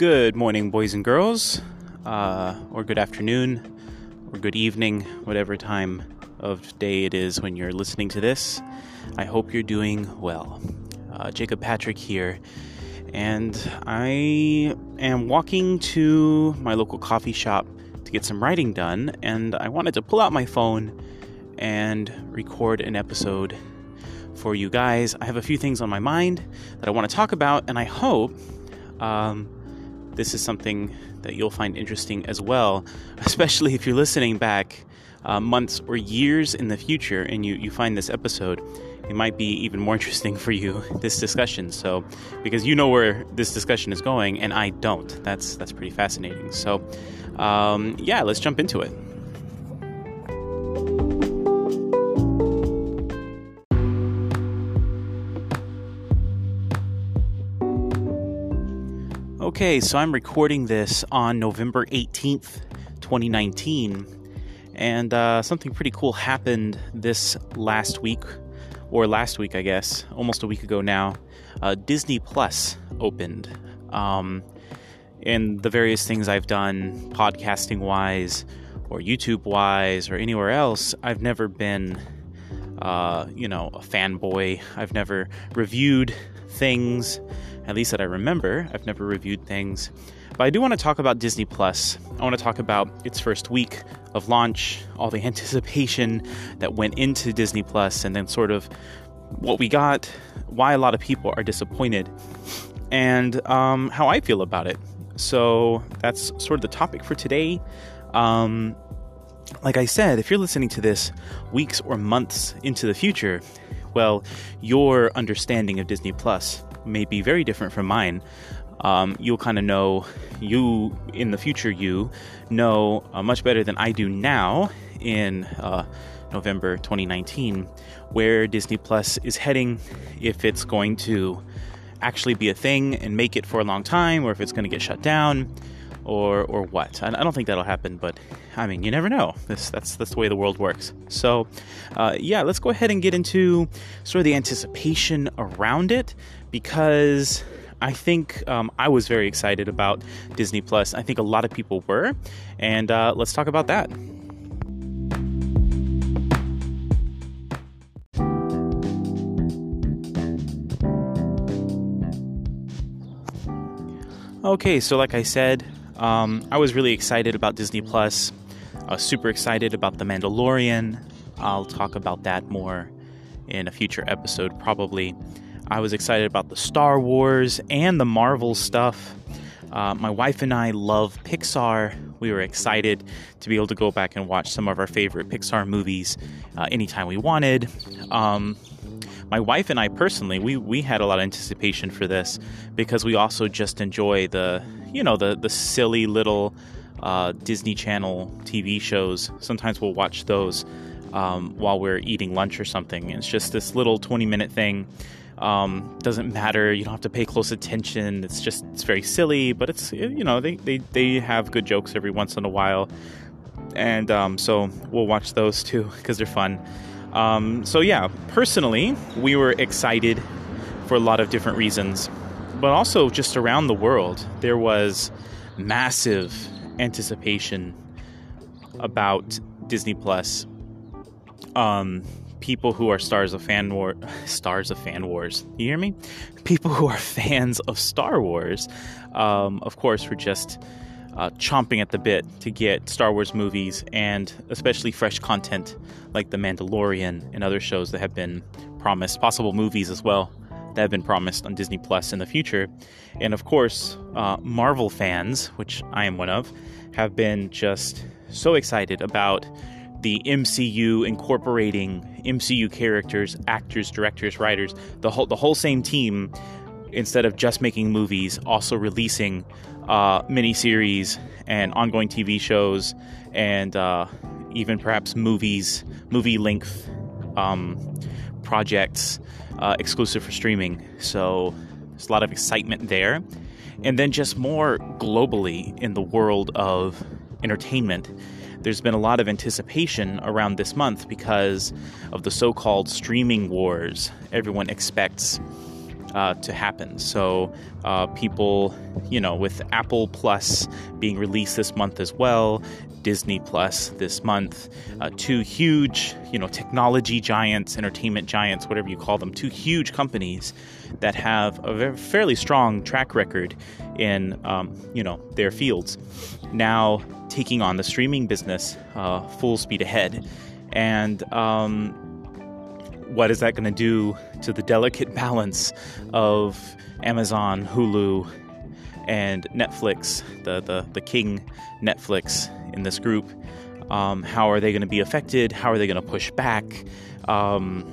Good morning, boys and girls, uh, or good afternoon, or good evening, whatever time of day it is when you're listening to this. I hope you're doing well. Uh, Jacob Patrick here, and I am walking to my local coffee shop to get some writing done, and I wanted to pull out my phone and record an episode for you guys. I have a few things on my mind that I want to talk about, and I hope um, this is something that you'll find interesting as well, especially if you're listening back uh, months or years in the future and you, you find this episode. It might be even more interesting for you this discussion. So, because you know where this discussion is going, and I don't. That's that's pretty fascinating. So, um, yeah, let's jump into it. Okay, so I'm recording this on November 18th, 2019, and uh, something pretty cool happened this last week, or last week, I guess, almost a week ago now. Uh, Disney Plus opened. Um, and the various things I've done, podcasting wise, or YouTube wise, or anywhere else, I've never been, uh, you know, a fanboy. I've never reviewed things at least that I remember. I've never reviewed things. But I do want to talk about Disney Plus. I want to talk about its first week of launch, all the anticipation that went into Disney Plus, and then sort of what we got, why a lot of people are disappointed, and um, how I feel about it. So that's sort of the topic for today. Um, like I said, if you're listening to this weeks or months into the future, well, your understanding of Disney Plus may be very different from mine. Um, you'll kind of know you in the future. You know uh, much better than I do now in uh, November 2019 where Disney Plus is heading, if it's going to actually be a thing and make it for a long time, or if it's going to get shut down, or or what. I, I don't think that'll happen, but I mean, you never know. This that's that's the way the world works. So, uh, yeah, let's go ahead and get into sort of the anticipation around it because I think um, I was very excited about Disney Plus. I think a lot of people were, and uh, let's talk about that. Okay, so like I said, um, I was really excited about Disney Plus. Was super excited about The Mandalorian. I'll talk about that more in a future episode, probably. I was excited about the Star Wars and the Marvel stuff. Uh, my wife and I love Pixar. We were excited to be able to go back and watch some of our favorite Pixar movies uh, anytime we wanted. Um, my wife and I personally, we, we had a lot of anticipation for this because we also just enjoy the, you know, the, the silly little uh, Disney Channel TV shows. Sometimes we'll watch those um, while we're eating lunch or something. It's just this little 20 minute thing um, doesn't matter. You don't have to pay close attention. It's just it's very silly, but it's you know they they, they have good jokes every once in a while, and um, so we'll watch those too because they're fun. Um, so yeah, personally, we were excited for a lot of different reasons, but also just around the world there was massive anticipation about Disney Plus. Um, people who are stars of fan war stars of fan wars. You hear me? People who are fans of star wars. Um, of course were just uh, chomping at the bit to get star wars movies and especially fresh content like the mandalorian and other shows that have been promised possible movies as well that have been promised on disney plus in the future. And of course uh, marvel fans which i am one of have been just so excited about the MCU incorporating MCU characters, actors, directors, writers, the whole the whole same team instead of just making movies, also releasing uh, miniseries and ongoing TV shows and uh, even perhaps movies, movie length um, projects uh, exclusive for streaming. So there's a lot of excitement there. And then just more globally in the world of entertainment there's been a lot of anticipation around this month because of the so called streaming wars. Everyone expects uh, to happen. So, uh, people, you know, with Apple Plus being released this month as well, Disney Plus this month, uh, two huge, you know, technology giants, entertainment giants, whatever you call them, two huge companies that have a very, fairly strong track record in, um, you know, their fields. Now taking on the streaming business uh, full speed ahead, and um, what is that going to do to the delicate balance of Amazon, Hulu, and Netflix, the, the, the king Netflix in this group? Um, how are they going to be affected? How are they going to push back? Um,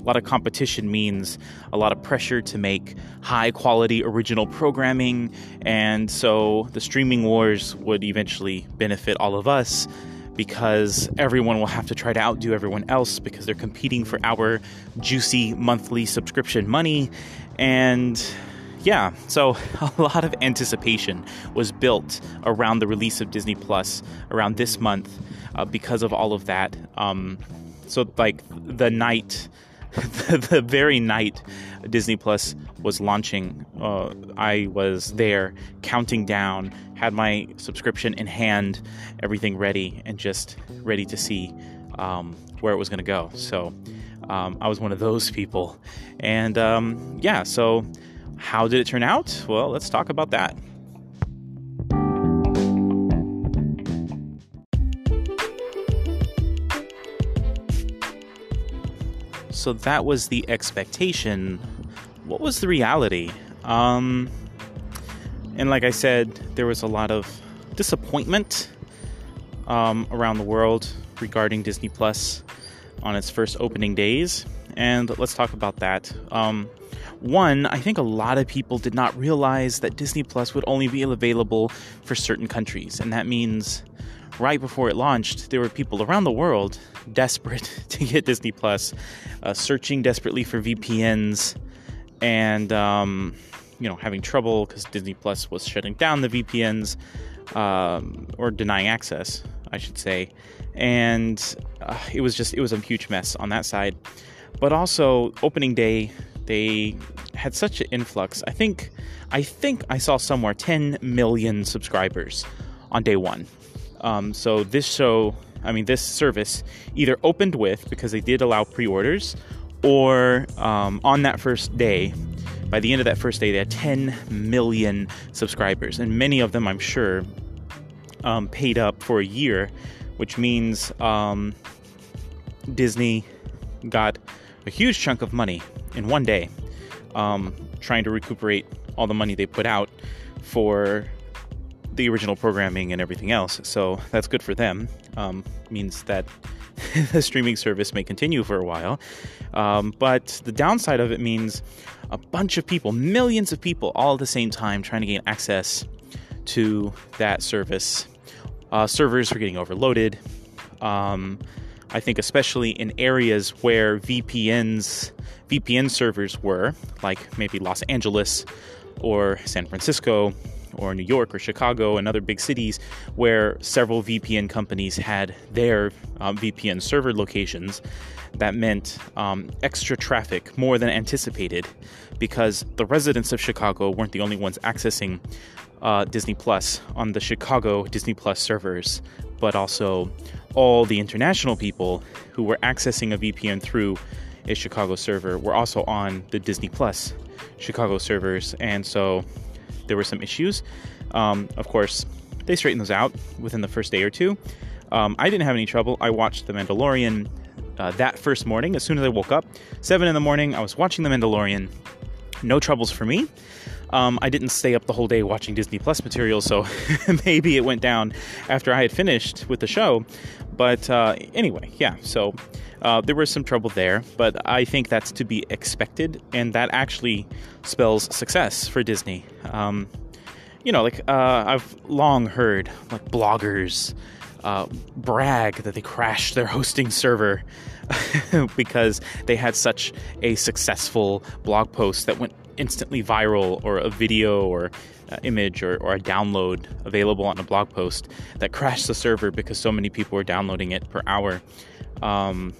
a lot of competition means a lot of pressure to make high quality original programming, and so the streaming wars would eventually benefit all of us because everyone will have to try to outdo everyone else because they're competing for our juicy monthly subscription money. And yeah, so a lot of anticipation was built around the release of Disney Plus around this month uh, because of all of that. Um, so, like the night, the, the very night Disney Plus was launching, uh, I was there counting down, had my subscription in hand, everything ready, and just ready to see um, where it was going to go. So um, I was one of those people. And um, yeah, so how did it turn out? Well, let's talk about that. So that was the expectation what was the reality? Um, and like I said, there was a lot of disappointment um, around the world regarding Disney Plus on its first opening days. And let's talk about that. Um, one, I think a lot of people did not realize that Disney Plus would only be available for certain countries. And that means right before it launched, there were people around the world desperate to get Disney Plus, uh, searching desperately for VPNs and um, you know having trouble because Disney Plus was shutting down the VPNs um, or denying access, I should say, and uh, it was just it was a huge mess on that side. But also opening day, they had such an influx. I think I think I saw somewhere 10 million subscribers on day one. Um, so this show, I mean this service, either opened with because they did allow pre-orders or um, on that first day, by the end of that first day, they had 10 million subscribers, and many of them, I'm sure, um, paid up for a year, which means um, Disney got a huge chunk of money in one day, um, trying to recuperate all the money they put out for the original programming and everything else. So that's good for them. Um, means that the streaming service may continue for a while. Um, but the downside of it means a bunch of people, millions of people, all at the same time trying to gain access to that service. Uh, servers are getting overloaded. Um, I think especially in areas where VPNs, VPN servers were, like maybe Los Angeles or San Francisco or New York or Chicago and other big cities where several VPN companies had their um, VPN server locations. That meant um, extra traffic more than anticipated because the residents of Chicago weren't the only ones accessing uh, Disney Plus on the Chicago Disney Plus servers, but also all the international people who were accessing a VPN through a Chicago server were also on the Disney Plus Chicago servers. And so there were some issues. Um, of course, they straightened those out within the first day or two. Um, I didn't have any trouble. I watched The Mandalorian uh, that first morning as soon as I woke up. Seven in the morning, I was watching The Mandalorian. No troubles for me. Um, I didn't stay up the whole day watching Disney Plus material, so maybe it went down after I had finished with the show. But uh, anyway, yeah, so uh, there was some trouble there, but I think that's to be expected, and that actually spells success for Disney. Um, you know, like uh, I've long heard like bloggers uh, brag that they crashed their hosting server because they had such a successful blog post that went instantly viral, or a video or uh, image or, or, a download available on a blog post that crashed the server because so many people were downloading it per hour. Um,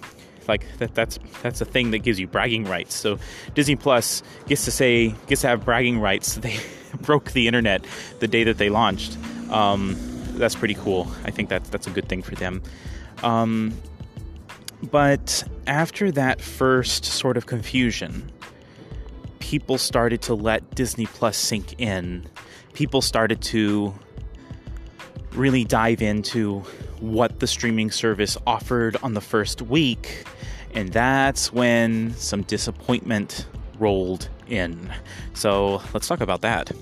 Like that, that's that's a thing that gives you bragging rights. So Disney Plus gets to say gets to have bragging rights. They broke the internet the day that they launched. Um, that's pretty cool. I think that's that's a good thing for them. Um, but after that first sort of confusion, people started to let Disney Plus sink in. People started to really dive into what the streaming service offered on the first week, and that's when some disappointment rolled in. So let's talk about that.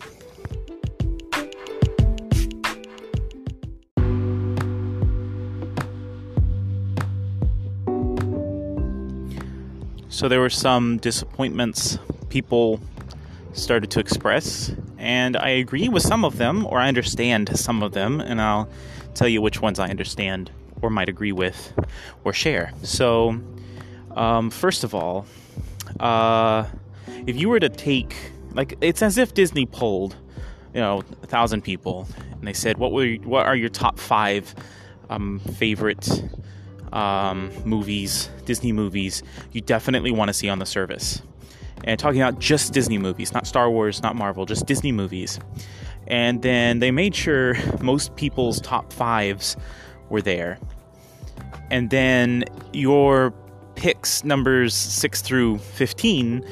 So there were some disappointments people started to express, and I agree with some of them, or I understand some of them, and I'll tell you which ones I understand or might agree with or share. So, um, first of all, uh, if you were to take, like, it's as if Disney polled, you know, a thousand people, and they said, "What were what are your top five um, favorite um, movies, Disney movies, you definitely want to see on the service. And talking about just Disney movies, not Star Wars, not Marvel, just Disney movies. And then they made sure most people's top fives were there. And then your picks, numbers 6 through 15,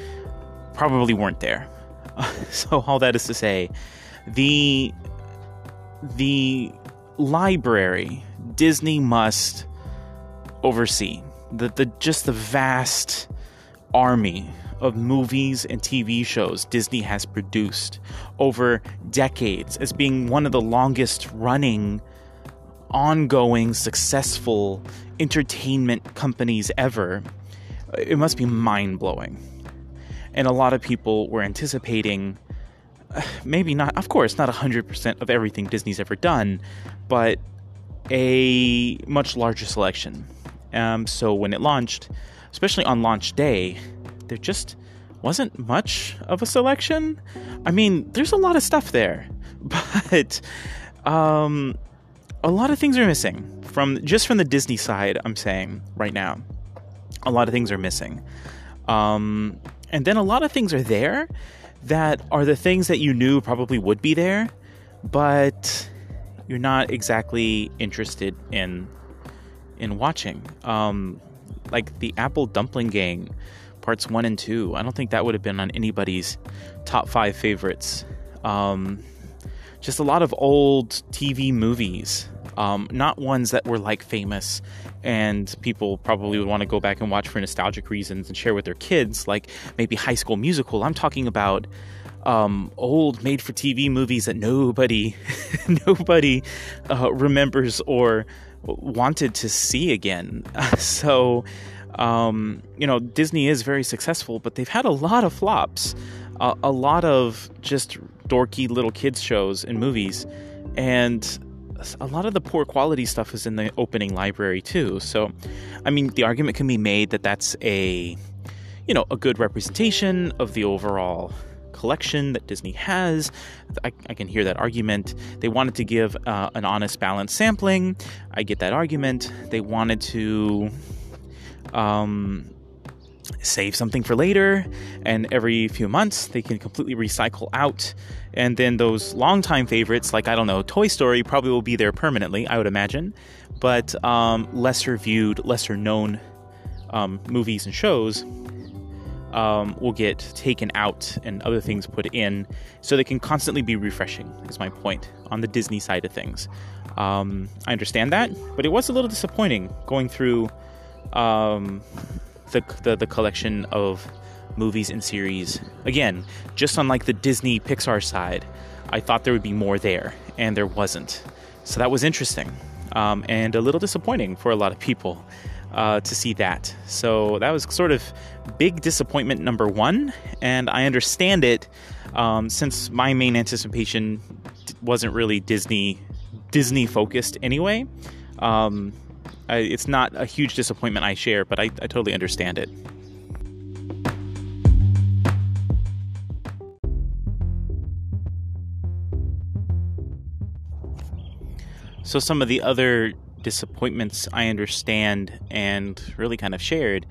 probably weren't there. so, all that is to say, the the library Disney must oversee. The, the just the vast army of movies and TV shows Disney has produced over decades as being one of the longest running, ongoing, successful entertainment companies ever. It must be mind blowing. And a lot of people were anticipating, maybe not, of course, not 100% of everything Disney's ever done, but a much larger selection. Um, so when it launched, especially on launch day, there just wasn't much of a selection. I mean, there's a lot of stuff there, but um, a lot of things are missing from just from the Disney side. I'm saying right now, a lot of things are missing, um, and then a lot of things are there that are the things that you knew probably would be there, but you're not exactly interested in in watching. Um, like the Apple Dumpling Gang, parts one and two. I don't think that would have been on anybody's top five favorites. Um, just a lot of old TV movies, um, not ones that were like famous and people probably would want to go back and watch for nostalgic reasons and share with their kids, like maybe High School Musical. I'm talking about um, old made-for-TV movies that nobody, nobody uh, remembers or wanted to see again. so, um, you know, Disney is very successful, but they've had a lot of flops, uh, a lot of just dorky little kids shows and movies, and a lot of the poor quality stuff is in the opening library too. So, I mean, the argument can be made that that's a, you know, a good representation of the overall collection that Disney has. I, I can hear that argument. They wanted to give uh, an honest, balanced sampling. I get that argument. They wanted to um, save something for later, and every few months they can completely recycle out. And then those longtime favorites, like I don't know, Toy Story, probably will be there permanently, I would imagine. But um, lesser viewed, lesser known um, movies and shows um, will get taken out and other things put in so they can constantly be refreshing, is my point on the Disney side of things. Um, I understand that, but it was a little disappointing going through um, the, the, the collection of movies and series. Again, just on like the Disney Pixar side, I thought there would be more there, and there wasn't. So that was interesting um, and a little disappointing for a lot of people uh, to see that. So that was sort of big disappointment number one, and I understand it um, since my main anticipation wasn't really Disney Disney focused anyway. Um, I, it's not a huge disappointment I share, but I, I totally understand it. So some of the other disappointments I understand and really kind of shared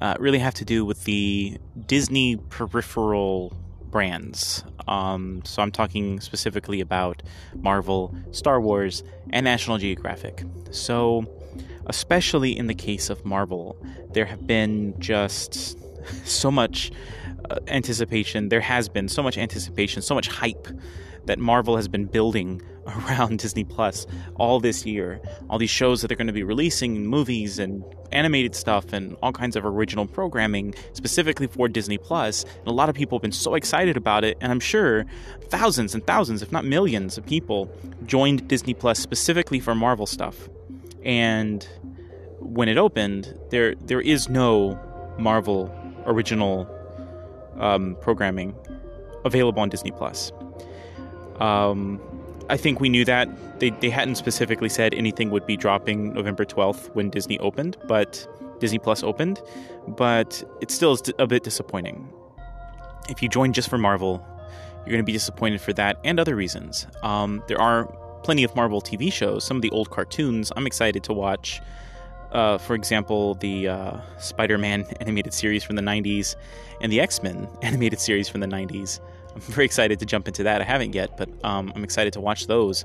uh, really have to do with the Disney peripheral brands. Um, so I'm talking specifically about Marvel, Star Wars, and National Geographic. So, especially in the case of Marvel, there have been just so much uh, anticipation. There has been so much anticipation, so much hype that Marvel has been building around Disney Plus all this year. All these shows that they're going to be releasing, movies and animated stuff, and all kinds of original programming specifically for Disney Plus. And a lot of people have been so excited about it, and I'm sure thousands and thousands, if not millions, of people joined Disney Plus specifically for Marvel stuff. And when it opened, there there is no Marvel original um, programming available on Disney Plus. Um, I think we knew that. They, they hadn't specifically said anything would be dropping November 12th when Disney opened, but Disney Plus opened, but it still is a bit disappointing. If you join just for Marvel, you're going to be disappointed for that and other reasons. Um, there are plenty of Marvel TV shows, some of the old cartoons I'm excited to watch. Uh, for example, the uh, Spider Man animated series from the 90s and the X Men animated series from the 90s. I'm very excited to jump into that. I haven't yet, but um, I'm excited to watch those.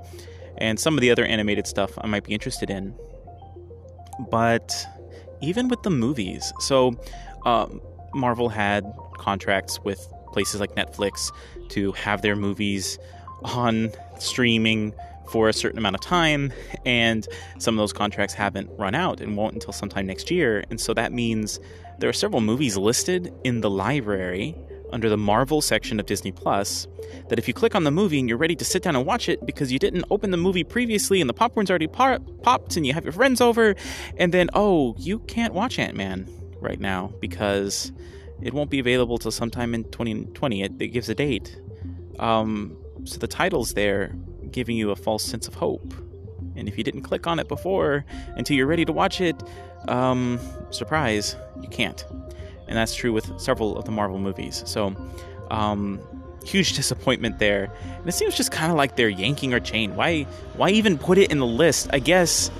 And some of the other animated stuff I might be interested in. But even with the movies, so um, Marvel had contracts with places like Netflix to have their movies on streaming for a certain amount of time, and some of those contracts haven't run out and won't until sometime next year. And so that means there are several movies listed in the library under the Marvel section of Disney Plus that if you click on the movie and you're ready to sit down and watch it because you didn't open the movie previously and the popcorn's already popped and you have your friends over, and then, oh, you can't watch Ant Man right now because it won't be available till sometime in 2020. It, it gives a date. Um, so the title's there giving you a false sense of hope. And if you didn't click on it before until you're ready to watch it, um, surprise, you can't and that's true with several of the Marvel movies. So, um, huge disappointment there. And it seems just kind of like they're yanking our chain. Why, why even put it in the list? I guess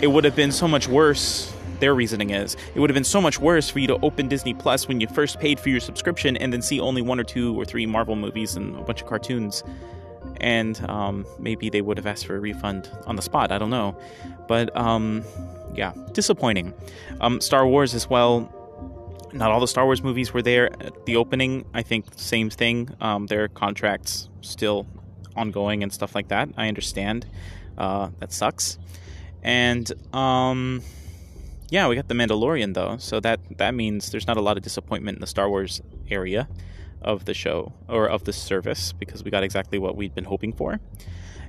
it would have been so much worse. Their reasoning is it would have been so much worse for you to open Disney Plus when you first paid for your subscription and then see only one or two or three Marvel movies and a bunch of cartoons. And um, maybe they would have asked for a refund on the spot. I don't know, but um, yeah, disappointing. Um, Star Wars as well not all the Star Wars movies were there at the opening. I think same thing. Um, their contracts still ongoing and stuff like that. I understand. Uh, that sucks. And um, yeah, we got the Mandalorian though, so that that means there's not a lot of disappointment in the Star Wars area of the show or of the service because we got exactly what we'd been hoping for.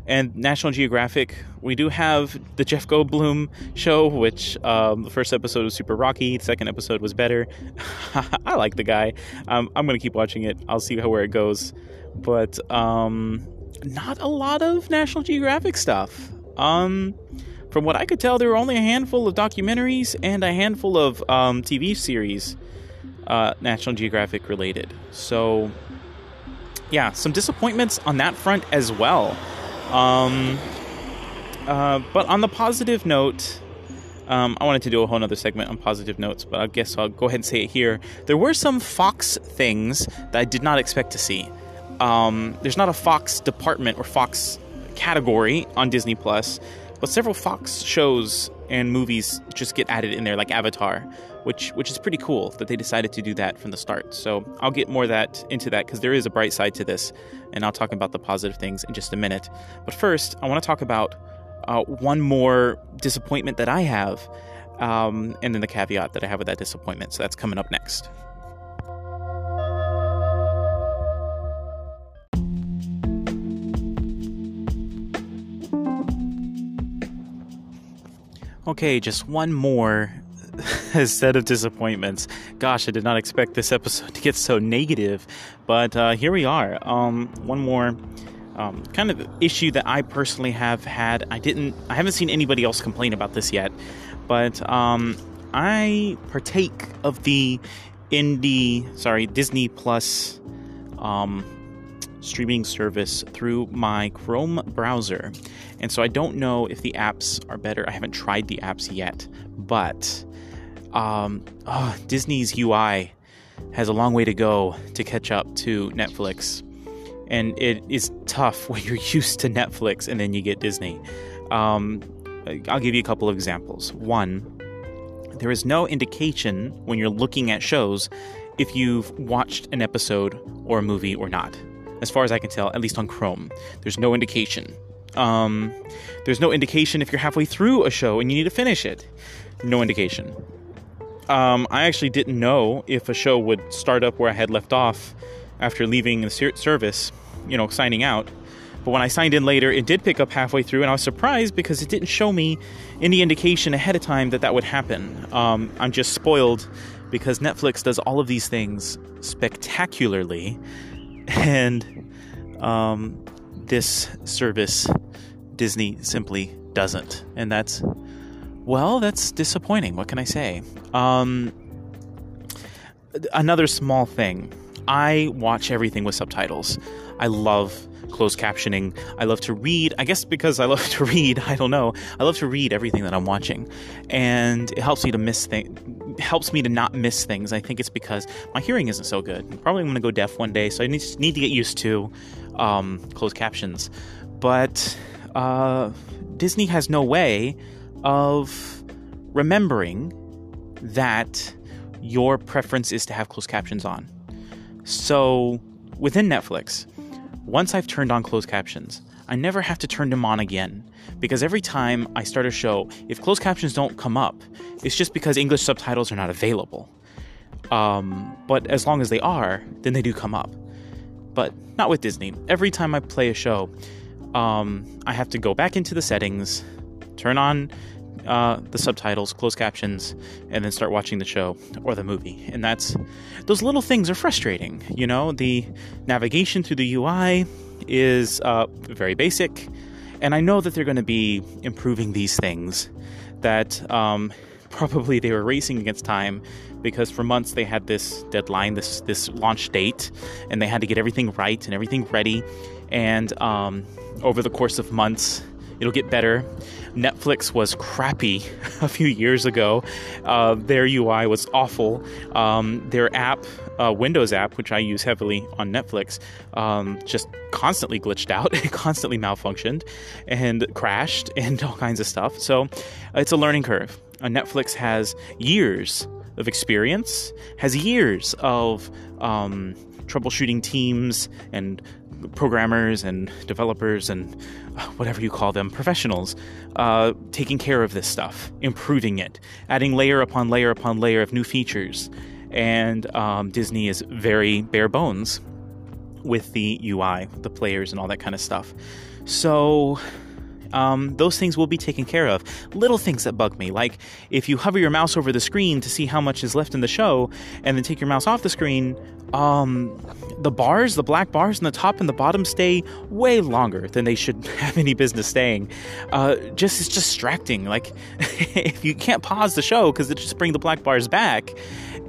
And National Geographic, we do have the Jeff Goldblum show, which um, the first episode was super rocky. The second episode was better. I like the guy. Um, I'm going to keep watching it. I'll see how where it goes. But um, not a lot of National Geographic stuff. Um, from what I could tell, there were only a handful of documentaries and a handful of um, TV series uh, National Geographic related. So, yeah, some disappointments on that front as well. Um, uh, but on the positive note, um, I wanted to do a whole other segment on positive notes, but I guess I'll go ahead and say it here. There were some Fox things that I did not expect to see. Um, there's not a Fox department or Fox category on Disney Plus, but several Fox shows and movies just get added in there, like Avatar, which which is pretty cool that they decided to do that from the start. So I'll get more that into that because there is a bright side to this, and I'll talk about the positive things in just a minute. But first, I want to talk about uh, one more disappointment that I have, um, and then the caveat that I have with that disappointment. So that's coming up next. Okay, just one more set of disappointments. Gosh, I did not expect this episode to get so negative, but uh, here we are. Um, one more um, kind of issue that I personally have had. I didn't, I haven't seen anybody else complain about this yet, but um, I partake of the indie, sorry, Disney Plus um, streaming service through my Chrome browser. And so I don't know if the apps are better. I haven't tried the apps yet, but um, oh, Disney's UI has a long way to go to catch up to Netflix. And it is tough when you're used to Netflix and then you get Disney. Um, I'll give you a couple of examples. One, there is no indication when you're looking at shows if you've watched an episode or a movie or not. As far as I can tell, at least on Chrome, there's no indication. Um, there's no indication if you're halfway through a show and you need to finish it. No indication. Um, I actually didn't know if a show would start up where I had left off after leaving the service, you know, signing out. But when I signed in later, it did pick up halfway through, and I was surprised because it didn't show me any indication ahead of time that that would happen. Um, I'm just spoiled because Netflix does all of these things spectacularly, and um, this service, Disney, simply doesn't. And that's, well, that's disappointing. What can I say? Um, another small thing I watch everything with subtitles. I love closed captioning. I love to read. I guess because I love to read, I don't know. I love to read everything that I'm watching, and it helps me to miss things. Helps me to not miss things. I think it's because my hearing isn't so good. I'm probably going to go deaf one day, so I need, need to get used to um, closed captions. But uh, Disney has no way of remembering that your preference is to have closed captions on. So within Netflix, once I've turned on closed captions, I never have to turn them on again. Because every time I start a show, if closed captions don't come up, it's just because English subtitles are not available. Um, but as long as they are, then they do come up. But not with Disney. Every time I play a show, um, I have to go back into the settings, turn on uh, the subtitles, closed captions, and then start watching the show or the movie. And that's those little things are frustrating. You know, the navigation through the UI is uh, very basic, and I know that they're going to be improving these things. That um, probably they were racing against time because for months they had this deadline, this this launch date, and they had to get everything right and everything ready. And um, over the course of months, it'll get better. Netflix was crappy a few years ago. Uh, their UI was awful. Um, their app, uh, Windows app, which I use heavily on Netflix, um, just constantly glitched out, constantly malfunctioned, and crashed, and all kinds of stuff. So it's a learning curve. Uh, Netflix has years of experience, has years of um, troubleshooting teams and programmers and developers and uh, whatever you call them, professionals, uh, taking care of this stuff, improving it, adding layer upon layer upon layer of new features. And um, Disney is very bare bones with the UI, the players, and all that kind of stuff. So um, those things will be taken care of. Little things that bug me, like if you hover your mouse over the screen to see how much is left in the show, and then take your mouse off the screen, um, the bars, the black bars in the top and the bottom stay way longer than they should have any business staying. Uh, just it's distracting. Like if you can't pause the show because it just bring the black bars back,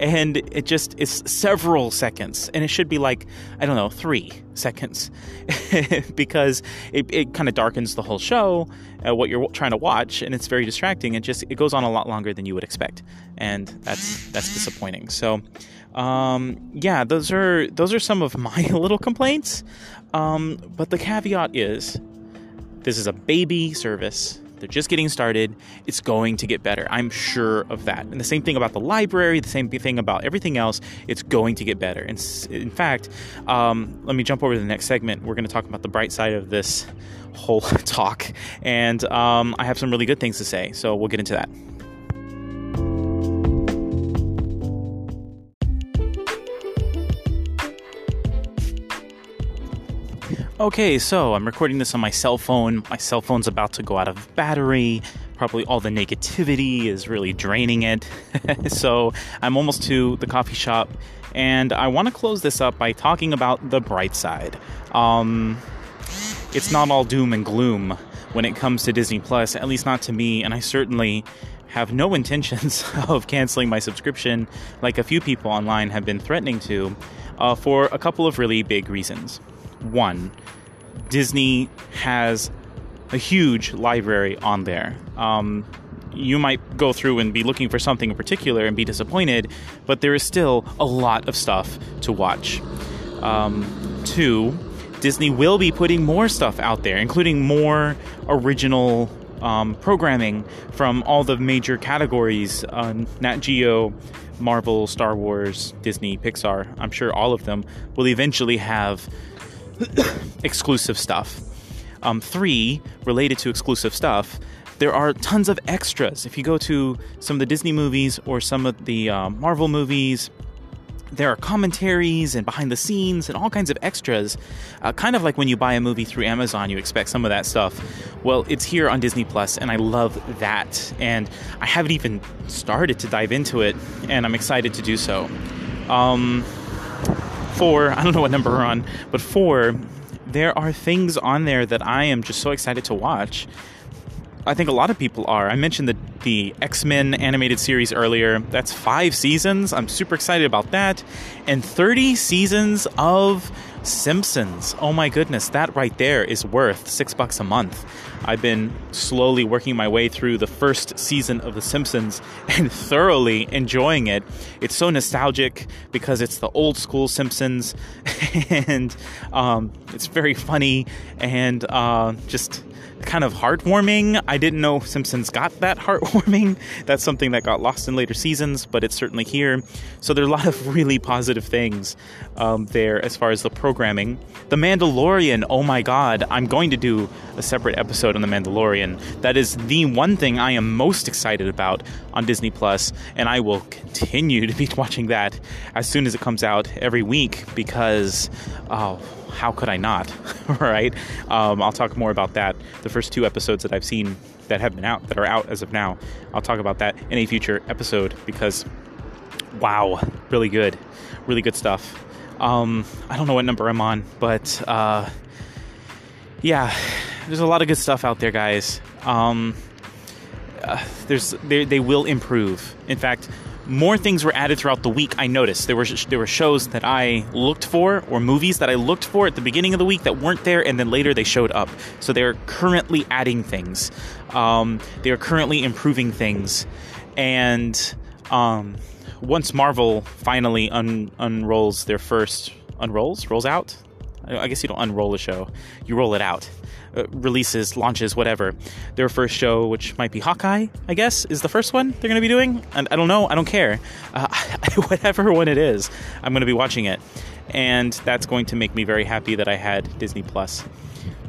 and it just is several seconds, and it should be like I don't know three seconds because it, it kind of darkens the whole show, uh, what you're trying to watch, and it's very distracting. It just it goes on a lot longer than you would expect, and that's that's disappointing. So um, yeah, those are those are some of my little complaints. Um, but the caveat is, this is a baby service. They're just getting started. It's going to get better. I'm sure of that. And the same thing about the library, the same thing about everything else. It's going to get better. And in fact, um, let me jump over to the next segment. We're going to talk about the bright side of this whole talk. And um, I have some really good things to say. So we'll get into that. Okay, so I'm recording this on my cell phone. My cell phone's about to go out of battery. Probably all the negativity is really draining it. so I'm almost to the coffee shop, and I want to close this up by talking about the bright side. Um, it's not all doom and gloom when it comes to Disney Plus, at least not to me, and I certainly have no intentions of canceling my subscription like a few people online have been threatening to, uh, for a couple of really big reasons. one, Disney has a huge library on there. Um, you might go through and be looking for something in particular and be disappointed, but there is still a lot of stuff to watch. Um, two, Disney will be putting more stuff out there, including more original um, programming from all the major categories uh, Nat Geo, Marvel, Star Wars, Disney, Pixar. I'm sure all of them will eventually have exclusive stuff. Um, three, related to exclusive stuff, there are tons of extras. If you go to some of the Disney movies or some of the uh, Marvel movies, there are commentaries and behind the scenes and all kinds of extras. Uh, kind of like when you buy a movie through Amazon, you expect some of that stuff. Well, it's here on Disney Plus, and I love that. And I haven't even started to dive into it, and I'm excited to do so. Um, four, I don't know what number we're on, but four, there are things on there that I am just so excited to watch. I think a lot of people are. I mentioned the the X Men animated series earlier. That's five seasons. I'm super excited about that, and 30 seasons of Simpsons. Oh my goodness, that right there is worth six bucks a month. I've been slowly working my way through the first season of The Simpsons and thoroughly enjoying it. It's so nostalgic because it's the old school Simpsons, and um, it's very funny and uh, just kind of heartwarming. I didn't know Simpsons got that heartwarming. That's something that got lost in later seasons, but it's certainly here. So there are a lot of really positive things um, there as far as the programming. The Mandalorian, oh my god, I'm going to do a separate episode on The Mandalorian. That is the one thing I am most excited about on Disney Plus, and I will continue to be watching that as soon as it comes out every week because, oh, how could I not? right? Um, I'll talk more about that. The first two episodes that I've seen that have been out, that are out as of now, I'll talk about that in a future episode because, wow, really good, really good stuff. Um, I don't know what number I'm on, but uh, yeah, there's a lot of good stuff out there, guys. Um, uh, there's they, they will improve. In fact, more things were added throughout the week. I noticed there were there were shows that I looked for or movies that I looked for at the beginning of the week that weren't there, and then later they showed up. So they're currently adding things. Um, they are currently improving things, and um, once Marvel finally un- unrolls their first unrolls rolls out. I guess you don't unroll a show; you roll it out. Uh, releases, launches, whatever. Their first show, which might be Hawkeye, I guess, is the first one they're going to be doing. And I don't know. I don't care. Uh, whatever one it is, I'm going to be watching it, and that's going to make me very happy that I had Disney Plus.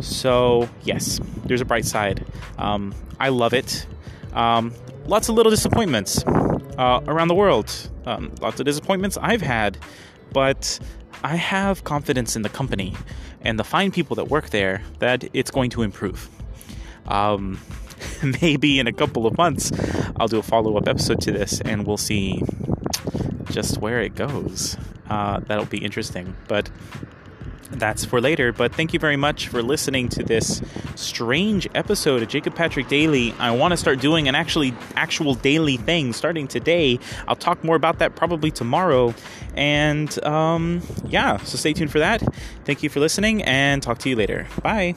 So yes, there's a bright side. Um, I love it. Um, lots of little disappointments uh, around the world. Um, lots of disappointments I've had, but I have confidence in the company and the fine people that work there that it's going to improve. Um, maybe in a couple of months, I'll do a follow up episode to this and we'll see just where it goes. Uh, that'll be interesting. But that's for later. But thank you very much for listening to this strange episode of Jacob Patrick Daily. I want to start doing an actually actual daily thing starting today. I'll talk more about that probably tomorrow. And um, yeah, so stay tuned for that. Thank you for listening and talk to you later. Bye.